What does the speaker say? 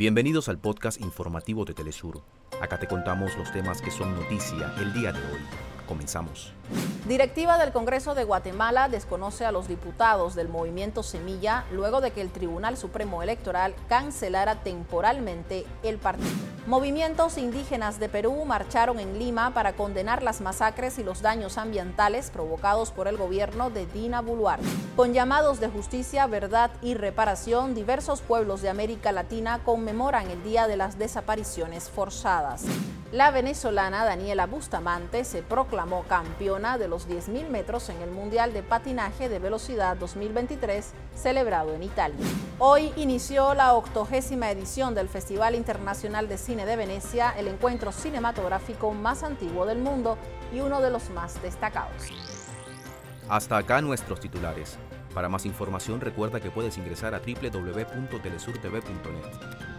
Bienvenidos al podcast informativo de Telesur. Acá te contamos los temas que son noticia el día de hoy. Comenzamos. Directiva del Congreso de Guatemala desconoce a los diputados del movimiento Semilla luego de que el Tribunal Supremo Electoral cancelara temporalmente el partido. Movimientos indígenas de Perú marcharon en Lima para condenar las masacres y los daños ambientales provocados por el gobierno de Dina Boluarte. Con llamados de justicia, verdad y reparación, diversos pueblos de América Latina conmemoran el Día de las Desapariciones Forzadas. La venezolana Daniela Bustamante se proclamó campeona de los 10.000 metros en el Mundial de Patinaje de Velocidad 2023 celebrado en Italia. Hoy inició la octogésima edición del Festival Internacional de Cine de Venecia, el encuentro cinematográfico más antiguo del mundo y uno de los más destacados. Hasta acá nuestros titulares. Para más información recuerda que puedes ingresar a www.telesurtv.net.